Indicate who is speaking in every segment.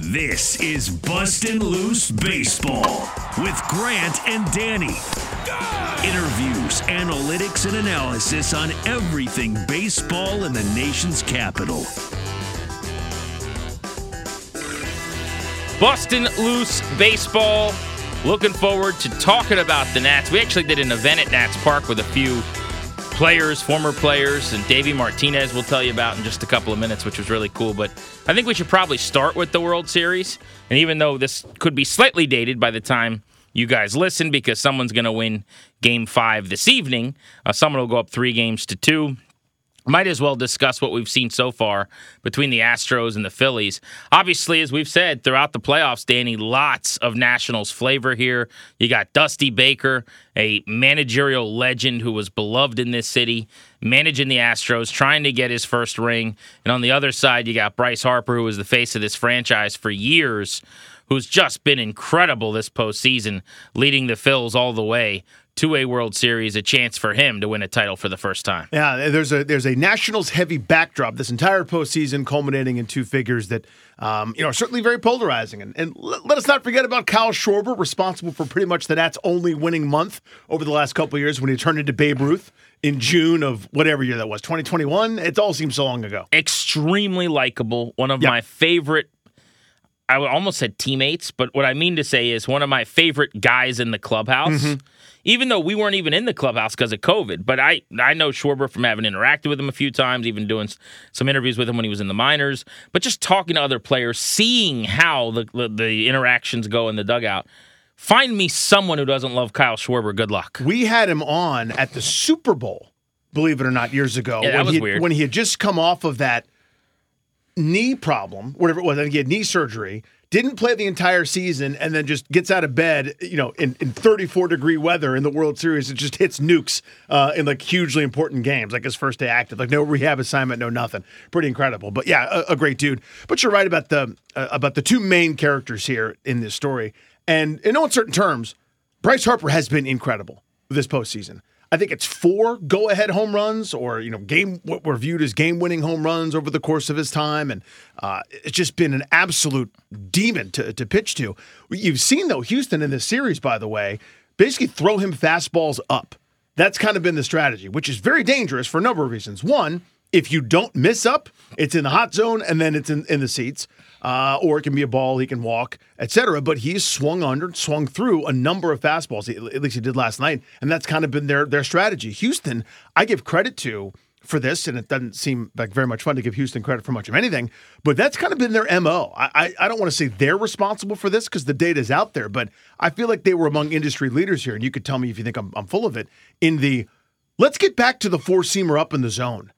Speaker 1: This is Bustin' Loose Baseball with Grant and Danny. Interviews, analytics, and analysis on everything baseball in the nation's capital.
Speaker 2: Bustin' Loose Baseball. Looking forward to talking about the Nats. We actually did an event at Nats Park with a few players, former players, and Davey Martinez we'll tell you about in just a couple of minutes, which was really cool. But I think we should probably start with the World Series. And even though this could be slightly dated by the time you guys listen, because someone's going to win game five this evening, uh, someone will go up three games to two might as well discuss what we've seen so far between the Astros and the Phillies. Obviously, as we've said throughout the playoffs, Danny, lots of Nationals flavor here. You got Dusty Baker, a managerial legend who was beloved in this city, managing the Astros, trying to get his first ring. And on the other side, you got Bryce Harper, who was the face of this franchise for years, who's just been incredible this postseason, leading the Phils all the way to a World Series, a chance for him to win a title for the first time.
Speaker 3: Yeah, there's a there's a Nationals heavy backdrop this entire postseason, culminating in two figures that um, you know are certainly very polarizing. And, and let us not forget about Kyle Schwarber, responsible for pretty much the Nats' only winning month over the last couple years when he turned into Babe Ruth in June of whatever year that was, 2021. It all seems so long ago.
Speaker 2: Extremely likable, one of my favorite I almost said teammates, but what I mean to say is one of my favorite guys in the clubhouse. Mm-hmm even though we weren't even in the clubhouse because of COVID. But I I know Schwarber from having interacted with him a few times, even doing some interviews with him when he was in the minors. But just talking to other players, seeing how the the, the interactions go in the dugout. Find me someone who doesn't love Kyle Schwarber. Good luck.
Speaker 3: We had him on at the Super Bowl, believe it or not, years ago.
Speaker 2: Yeah, that
Speaker 3: when
Speaker 2: was
Speaker 3: he,
Speaker 2: weird.
Speaker 3: When he had just come off of that knee problem, whatever it was, I think he had knee surgery didn't play the entire season and then just gets out of bed, you know, in, in 34 degree weather in the World Series. It just hits nukes uh, in like hugely important games, like his first day active, like no rehab assignment, no nothing. Pretty incredible. But yeah, a, a great dude. But you're right about the uh, about the two main characters here in this story. And in no uncertain terms, Bryce Harper has been incredible this postseason. I think it's four go ahead home runs or, you know, game, what were viewed as game winning home runs over the course of his time. And uh, it's just been an absolute demon to, to pitch to. You've seen, though, Houston in this series, by the way, basically throw him fastballs up. That's kind of been the strategy, which is very dangerous for a number of reasons. One, if you don't miss up, it's in the hot zone and then it's in, in the seats uh, or it can be a ball he can walk, etc. But he's swung under, swung through a number of fastballs. At least he did last night, and that's kind of been their their strategy. Houston, I give credit to for this, and it doesn't seem like very much fun to give Houston credit for much of anything, but that's kind of been their mo. I I, I don't want to say they're responsible for this because the data is out there, but I feel like they were among industry leaders here, and you could tell me if you think I'm, I'm full of it. In the let's get back to the four seamer up in the zone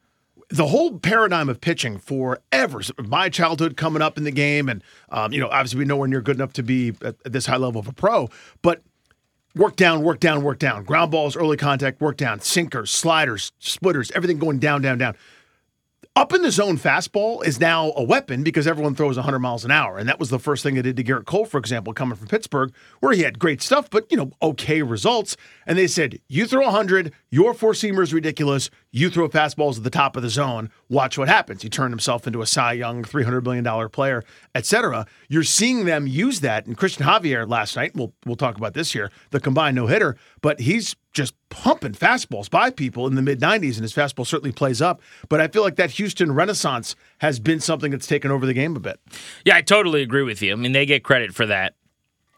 Speaker 3: the whole paradigm of pitching forever, my childhood coming up in the game, and um, you know, obviously we're nowhere near good enough to be at, at this high level of a pro, but work down, work down, work down, ground balls, early contact, work down, sinkers, sliders, splitters, everything going down, down, down up in the zone fastball is now a weapon because everyone throws 100 miles an hour. And that was the first thing they did to Gerrit Cole, for example, coming from Pittsburgh, where he had great stuff, but, you know, okay results. And they said, you throw 100, your four seamer is ridiculous. You throw fastballs at the top of the zone. Watch what happens. He turned himself into a Cy Young, $300 million player, etc. You're seeing them use that. And Cristian Javier last night, we'll, we'll talk about this here, the combined no hitter, but he's just pumping fastballs by people in the mid 90s, and his fastball certainly plays up. But I feel like that Houston renaissance has been something that's taken over the game a bit.
Speaker 2: Yeah, I totally agree with you. I mean, they get credit for that.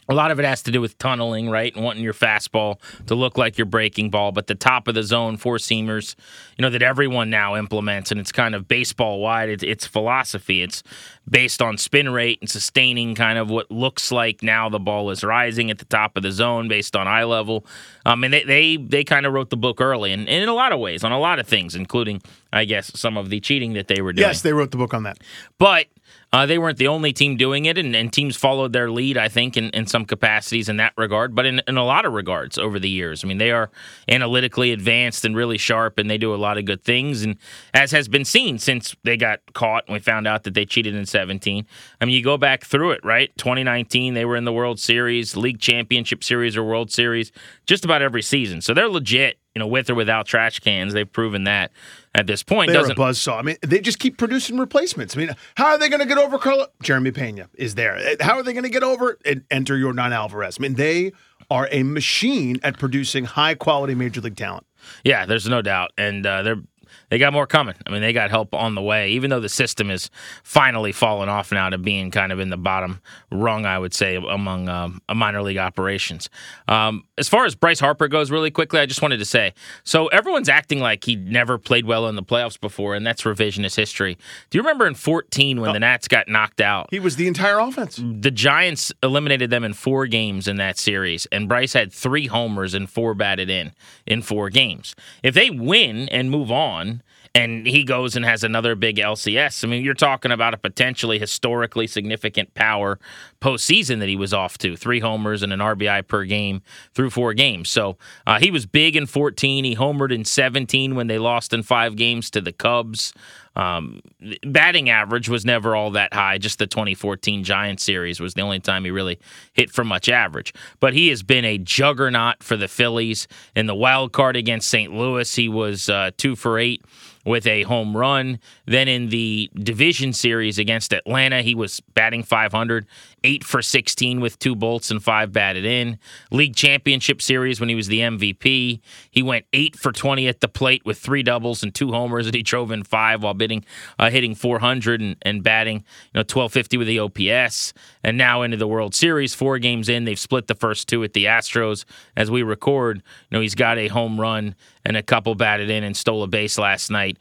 Speaker 2: A lot of it has to do with tunneling, right? And wanting your fastball to look like your breaking ball. But the top of the zone, four seamers, you know, that everyone now implements, and it's kind of baseball wide. It's, it's philosophy. It's based on spin rate and sustaining kind of what looks like now the ball is rising at the top of the zone based on eye level. Um, and they, they, they kind of wrote the book early, and, and in a lot of ways, on a lot of things, including, I guess, some of the cheating that they were doing.
Speaker 3: Yes, they wrote the book on that.
Speaker 2: But uh, they weren't the only team doing it, and, and teams followed their lead, I think, in, in some capacities in that regard, but in, in a lot of regards over the years. I mean, they are analytically advanced and really sharp, and they do a lot of good things. And as has been seen since they got caught and we found out that they cheated in 17, I mean, you go back through it, right? 2019, they were in the World Series, League Championship Series, or World Series, just about every season. So they're legit you know, with or without trash cans. They've proven that at this point.
Speaker 3: They're
Speaker 2: Doesn't
Speaker 3: a buzzsaw. I mean, they just keep producing replacements. I mean, how are they going to get over Carlo? Jeremy Pena is there. How are they going to get over and enter Yordan Alvarez? I mean, they are a machine at producing high quality major league talent.
Speaker 2: Yeah, there's no doubt, and uh, they're they got more coming. I mean, they got help on the way, even though the system is finally fallen off now to being kind of in the bottom rung, I would say, among um, minor league operations. Um, as far as Bryce Harper goes, really quickly, I just wanted to say so everyone's acting like he never played well in the playoffs before, and that's revisionist history. Do you remember in 14 when oh, the Nats got knocked out?
Speaker 3: He was the entire offense.
Speaker 2: The Giants eliminated them in four games in that series, and Bryce had three homers and four batted in in four games. If they win and move on, one and he goes and has another big LCS. I mean, you're talking about a potentially historically significant power postseason that he was off to three homers and an RBI per game through four games. So uh, he was big in 14. He homered in 17 when they lost in five games to the Cubs. Um, batting average was never all that high. Just the 2014 Giants series was the only time he really hit for much average. But he has been a juggernaut for the Phillies. In the wild card against St. Louis, he was uh, two for eight with a home run. Then in the division series against Atlanta, he was batting 500, 8 for 16 with two bolts and five batted in. League championship series when he was the MVP, he went 8 for 20 at the plate with three doubles and two homers, and he drove in five while bidding, uh, hitting 400 and, and batting you know 1250 with the OPS. And now into the World Series, four games in, they've split the first two at the Astros. As we record, you know he's got a home run and a couple batted in and stole a base last night.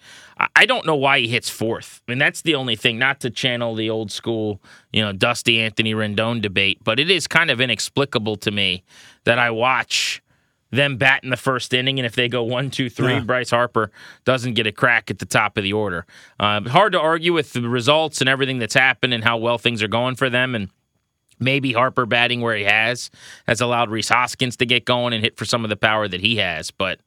Speaker 2: I don't know why he hits fourth. I mean, that's the only thing, not to channel the old school, you know, Dusty Anthony Rendon debate, but it is kind of inexplicable to me that I watch them bat in the first inning, and if they go one, two, three, yeah. Bryce Harper doesn't get a crack at the top of the order. Uh, hard to argue with the results and everything that's happened and how well things are going for them. And maybe Harper batting where he has has allowed Rhys Hoskins to get going and hit for some of the power that he has. But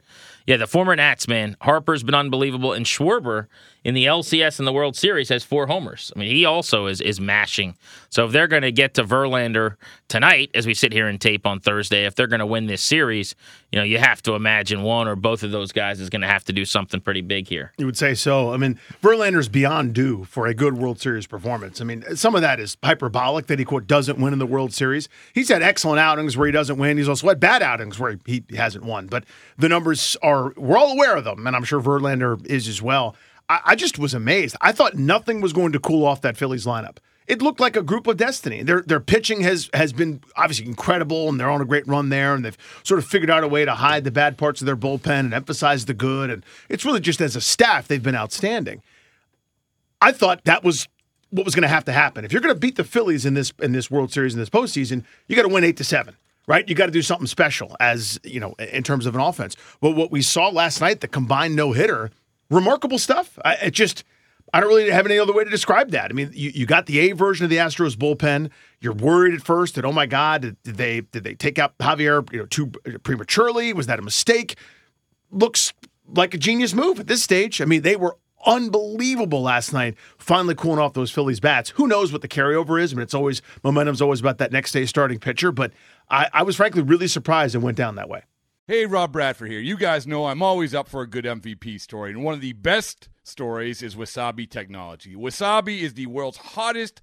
Speaker 2: yeah, the former Nats man, Harper's been unbelievable, and Schwarber in the LCS and the World Series has four homers. I mean, he also is is mashing. So if they're going to get to Verlander tonight, as we sit here and tape on Thursday, if they're going to win this series, you know, you have to imagine one or both of those guys is going to have to do something pretty big here.
Speaker 3: You would say so. I mean, Verlander's beyond due for a good World Series performance. I mean, some of that is hyperbolic that he quote doesn't win in the World Series. He's had excellent outings where he doesn't win. He's also had bad outings where he hasn't won. But the numbers are we're all aware of them, and I'm sure Verlander is as well. I, I just was amazed. I thought nothing was going to cool off that Phillies lineup it looked like a group of destiny. Their their pitching has has been obviously incredible, and they're on a great run there, and they've sort of figured out a way to hide the bad parts of their bullpen and emphasize the good. And it's really just as a staff they've been outstanding. I thought that was what was going to have to happen. If you're going to beat the Phillies in this in this World Series in this postseason, you got to win eight to seven. Right, you got to do something special as you know in terms of an offense. But what we saw last night, the combined no hitter, remarkable stuff. I, it just, I don't really have any other way to describe that. I mean, you, you got the A version of the Astros bullpen. You're worried at first that, oh my God, did, did they did they take out Javier you know too uh, prematurely? Was that a mistake? Looks like a genius move at this stage. I mean, they were unbelievable last night, finally cooling off those Phillies bats. Who knows what the carryover is? I mean, it's always momentum's always about that next day starting pitcher, but I, I was frankly really surprised it went down that way.
Speaker 4: Hey, Rob Bradford here. You guys know I'm always up for a good MVP story, and one of the best stories is Wasabi Technology. Wasabi is the world's hottest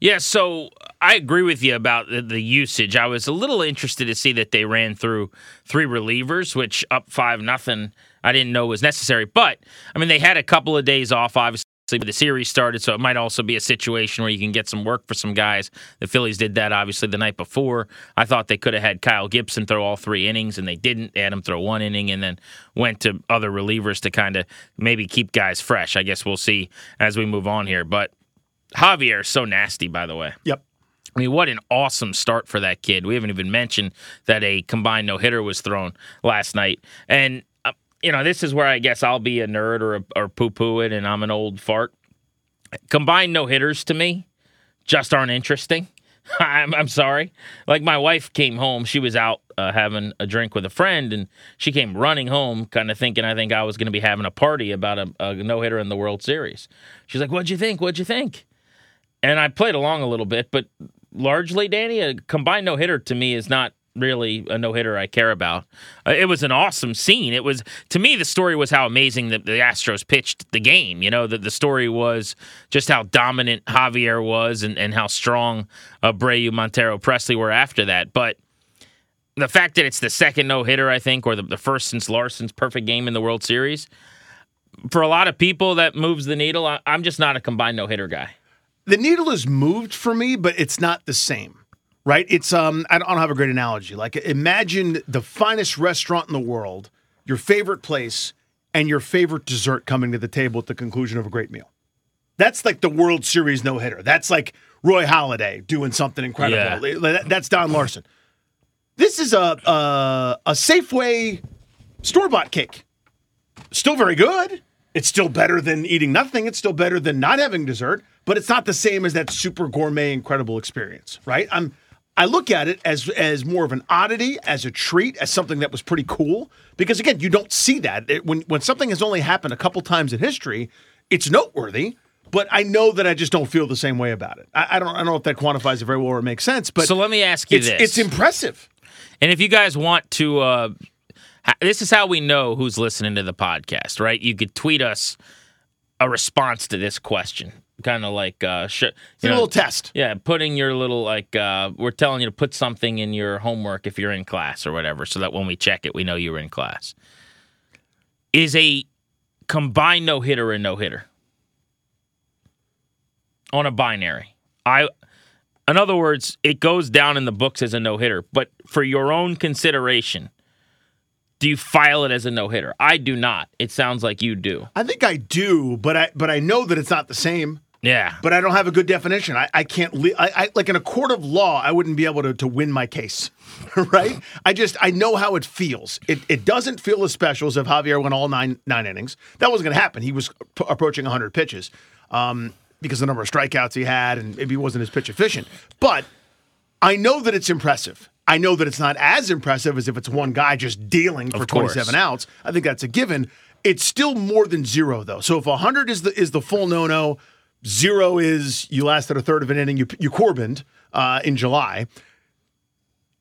Speaker 2: Yeah, so I agree with you about the, the, usage. I was a little interested to see that they ran through three relievers, which up five nothing. I didn't know was necessary, but I mean they had a couple of days off, obviously. But the series started, so it might also be a situation where you can get some work for some guys. The Phillies did that obviously the night before. I thought they could have had Kyle Gibson throw all three innings, and they didn't. They had him throw one inning and then went to other relievers to kind of maybe keep guys fresh. I guess we'll see as we move on here. But Javier is so nasty, by the way.
Speaker 3: Yep.
Speaker 2: I mean, what an awesome start for that kid. We haven't even mentioned that a combined no hitter was thrown last night. And, uh, you know, this is where I guess I'll be a nerd or, a, or poo poo it and I'm an old fart. Combined no hitters to me just aren't interesting. I'm, I'm sorry. Like my wife came home, she was out uh, having a drink with a friend, and she came running home, kind of thinking I think I was going to be having a party about a, a no hitter in the World Series. She's like, "What'd you think? What'd you think?" And I played along a little bit, but largely, Danny, a combined no hitter to me is not really a no hitter I care about. Uh, it was an awesome scene. It was to me the story was how amazing the, the Astros pitched the game. You know, that the story was just how dominant Javier was and, and how strong Abreu, Montero, Pressly were after that. But the fact that it's the second no hitter, I think, or the, the first since Larsen's perfect game in the World Series, for a lot of people that moves the needle. I, I'm just not a combined no hitter guy.
Speaker 3: The needle is moved for me, but it's not the same right? It's um, I don't have a great analogy. Like imagine the finest restaurant in the world, your favorite place, and your favorite dessert coming to the table at the conclusion of a great meal. That's like the World Series no hitter. That's like Roy Halladay doing something incredible. Yeah. That's Don Larsen. This is a a, a Safeway store bought cake. Still very good. It's still better than eating nothing. It's still better than not having dessert, but it's not the same as that super gourmet, incredible experience, right? I'm I look at it as as more of an oddity, as a treat, as something that was pretty cool. Because again, you don't see that it, when when something has only happened a couple times in history. It's noteworthy, but I know that I just don't feel the same way about it. I, I don't I don't know if that quantifies it very well or makes sense. But
Speaker 2: so let me ask you
Speaker 3: it's,
Speaker 2: this:
Speaker 3: It's impressive.
Speaker 2: And if you guys want to, uh, this is how we know who's listening to the podcast, right? You could tweet us a response to this question kind of like uh, sh-
Speaker 3: a little test.
Speaker 2: Yeah, putting your little like uh, we're telling you to put something in your homework if you're in class or whatever, so that when we check it, we know you're in class. Is a combined no hitter and no hitter on a binary? I, in other words, it goes down in the books as a no hitter, but for your own consideration. Do you file it as a no hitter? I do not. It sounds like you do.
Speaker 3: I think I do, but I but I know that it's not the same.
Speaker 2: Yeah.
Speaker 3: But I don't have a good definition. I, I can't, li- I, I, like in a court of law, I wouldn't be able to, to win my case, right? I just, I know how it feels. It, it doesn't feel as special as if Javier went all nine, nine innings. That wasn't going to happen. He was p- approaching 100 pitches um, because the number of strikeouts he had and maybe he wasn't as pitch efficient. But I know that it's impressive. I know that it's not as impressive as if it's one guy just dealing for 27 outs. I think that's a given. It's still more than zero though. So if 100 is the is the full no no, Zero is you lasted a third of an inning. You you Corbined uh, in July.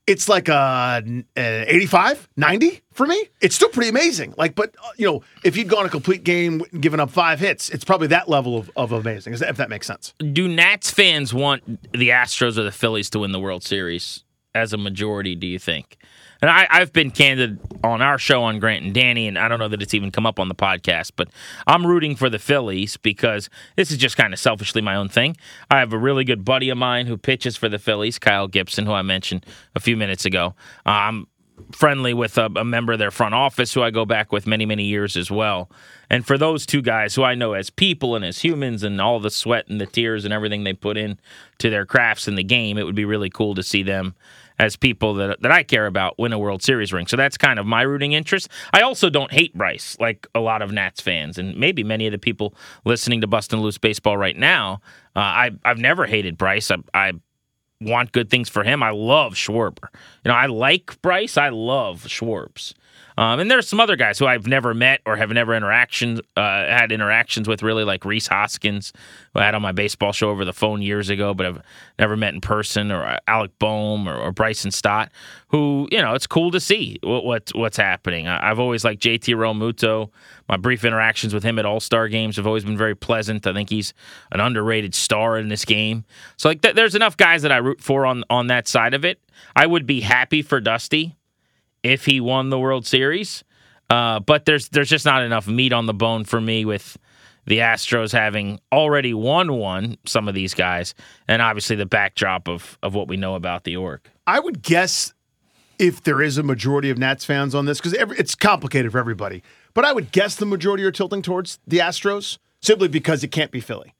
Speaker 3: It's like a, a 85, 90 for me. It's still pretty amazing. Like, but uh, you know, if you'd gone a complete game, and given up five hits, it's probably that level of, of amazing. If that makes sense.
Speaker 2: Do Nats fans want the Astros or the Phillies to win the World Series? As a majority, do you think? And I, I've been candid on our show on Grant and Danny, and I don't know that it's even come up on the podcast, but I'm rooting for the Phillies because this is just kind of selfishly my own thing. I have a really good buddy of mine who pitches for the Phillies, Kyle Gibson, who I mentioned a few minutes ago. I'm friendly with a, a member of their front office who I go back with many, many years as well. And for those two guys who I know as people and as humans and all the sweat and the tears and everything they put in to their crafts in the game, it would be really cool to see them as people that that I care about win a World Series ring. So that's kind of my rooting interest. I also don't hate Bryce like a lot of Nats fans and maybe many of the people listening to Bustin' Loose Baseball right now. Uh, I I've never hated Bryce. I, I want good things for him. I love Schwarber. You know, I like Bryce. I love Schwarbs. Um, and there's some other guys who I've never met or have never interactions uh, had interactions with, really, like Rhys Hoskins, who I had on my baseball show over the phone years ago, but I've never met in person, or uh, Alec Bohm or, or Bryson Stott, who you know it's cool to see what, what what's happening. I, have always liked JT Realmuto. My brief interactions with him at All Star games have always been very pleasant. I think he's an underrated star in this game. So like, th- there's enough guys that I root for on on that side of it. I would be happy for Dusty if he won the World Series. Uh, but there's there's just not enough meat on the bone for me with the Astros having already won one, some of these guys, and obviously the backdrop of of what we know about the org.
Speaker 3: I would guess if there is a majority of Nats fans on this, because it's complicated for everybody, but I would guess the majority are tilting towards the Astros simply because it can't be Philly.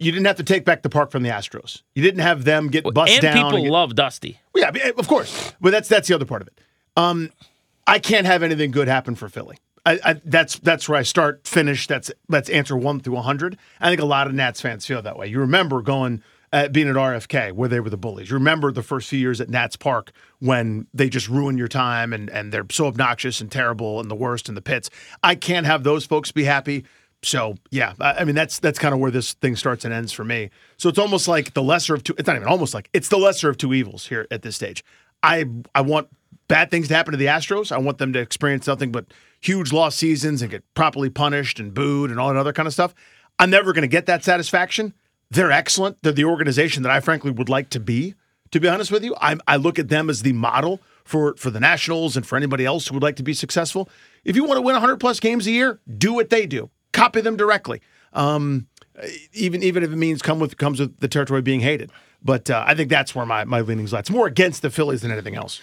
Speaker 3: You didn't have to take back the park from the Astros. You didn't have them get bust
Speaker 2: and
Speaker 3: down.
Speaker 2: People
Speaker 3: and
Speaker 2: people love Dusty.
Speaker 3: Yeah, of course, but that's that's the other part of it. Um, I can't have anything good happen for Philly. I, I, that's that's where I start finish. That's let's answer one through hundred. I think a lot of Nats fans feel that way. You remember going uh, being at RFK where they were the bullies. You remember the first few years at Nats Park when they just ruin your time and and they're so obnoxious and terrible and the worst in the pits. I can't have those folks be happy. So yeah, I mean that's that's kind of where this thing starts and ends for me. So it's almost like the lesser of two. It's not even almost like it's the lesser of two evils here at this stage. I I want bad things to happen to the Astros. I want them to experience nothing but huge lost seasons and get properly punished and booed and all that other kind of stuff. I'm never going to get that satisfaction. They're excellent. They're the organization that I frankly would like to be. To be honest with you, I, I look at them as the model for for the Nationals and for anybody else who would like to be successful. If you want to win 100 plus games a year, do what they do. Copy them directly. Um, even even if it means come with comes with the territory being hated. But uh, I think that's where my, my leanings lie. It's more against the Phillies than anything else.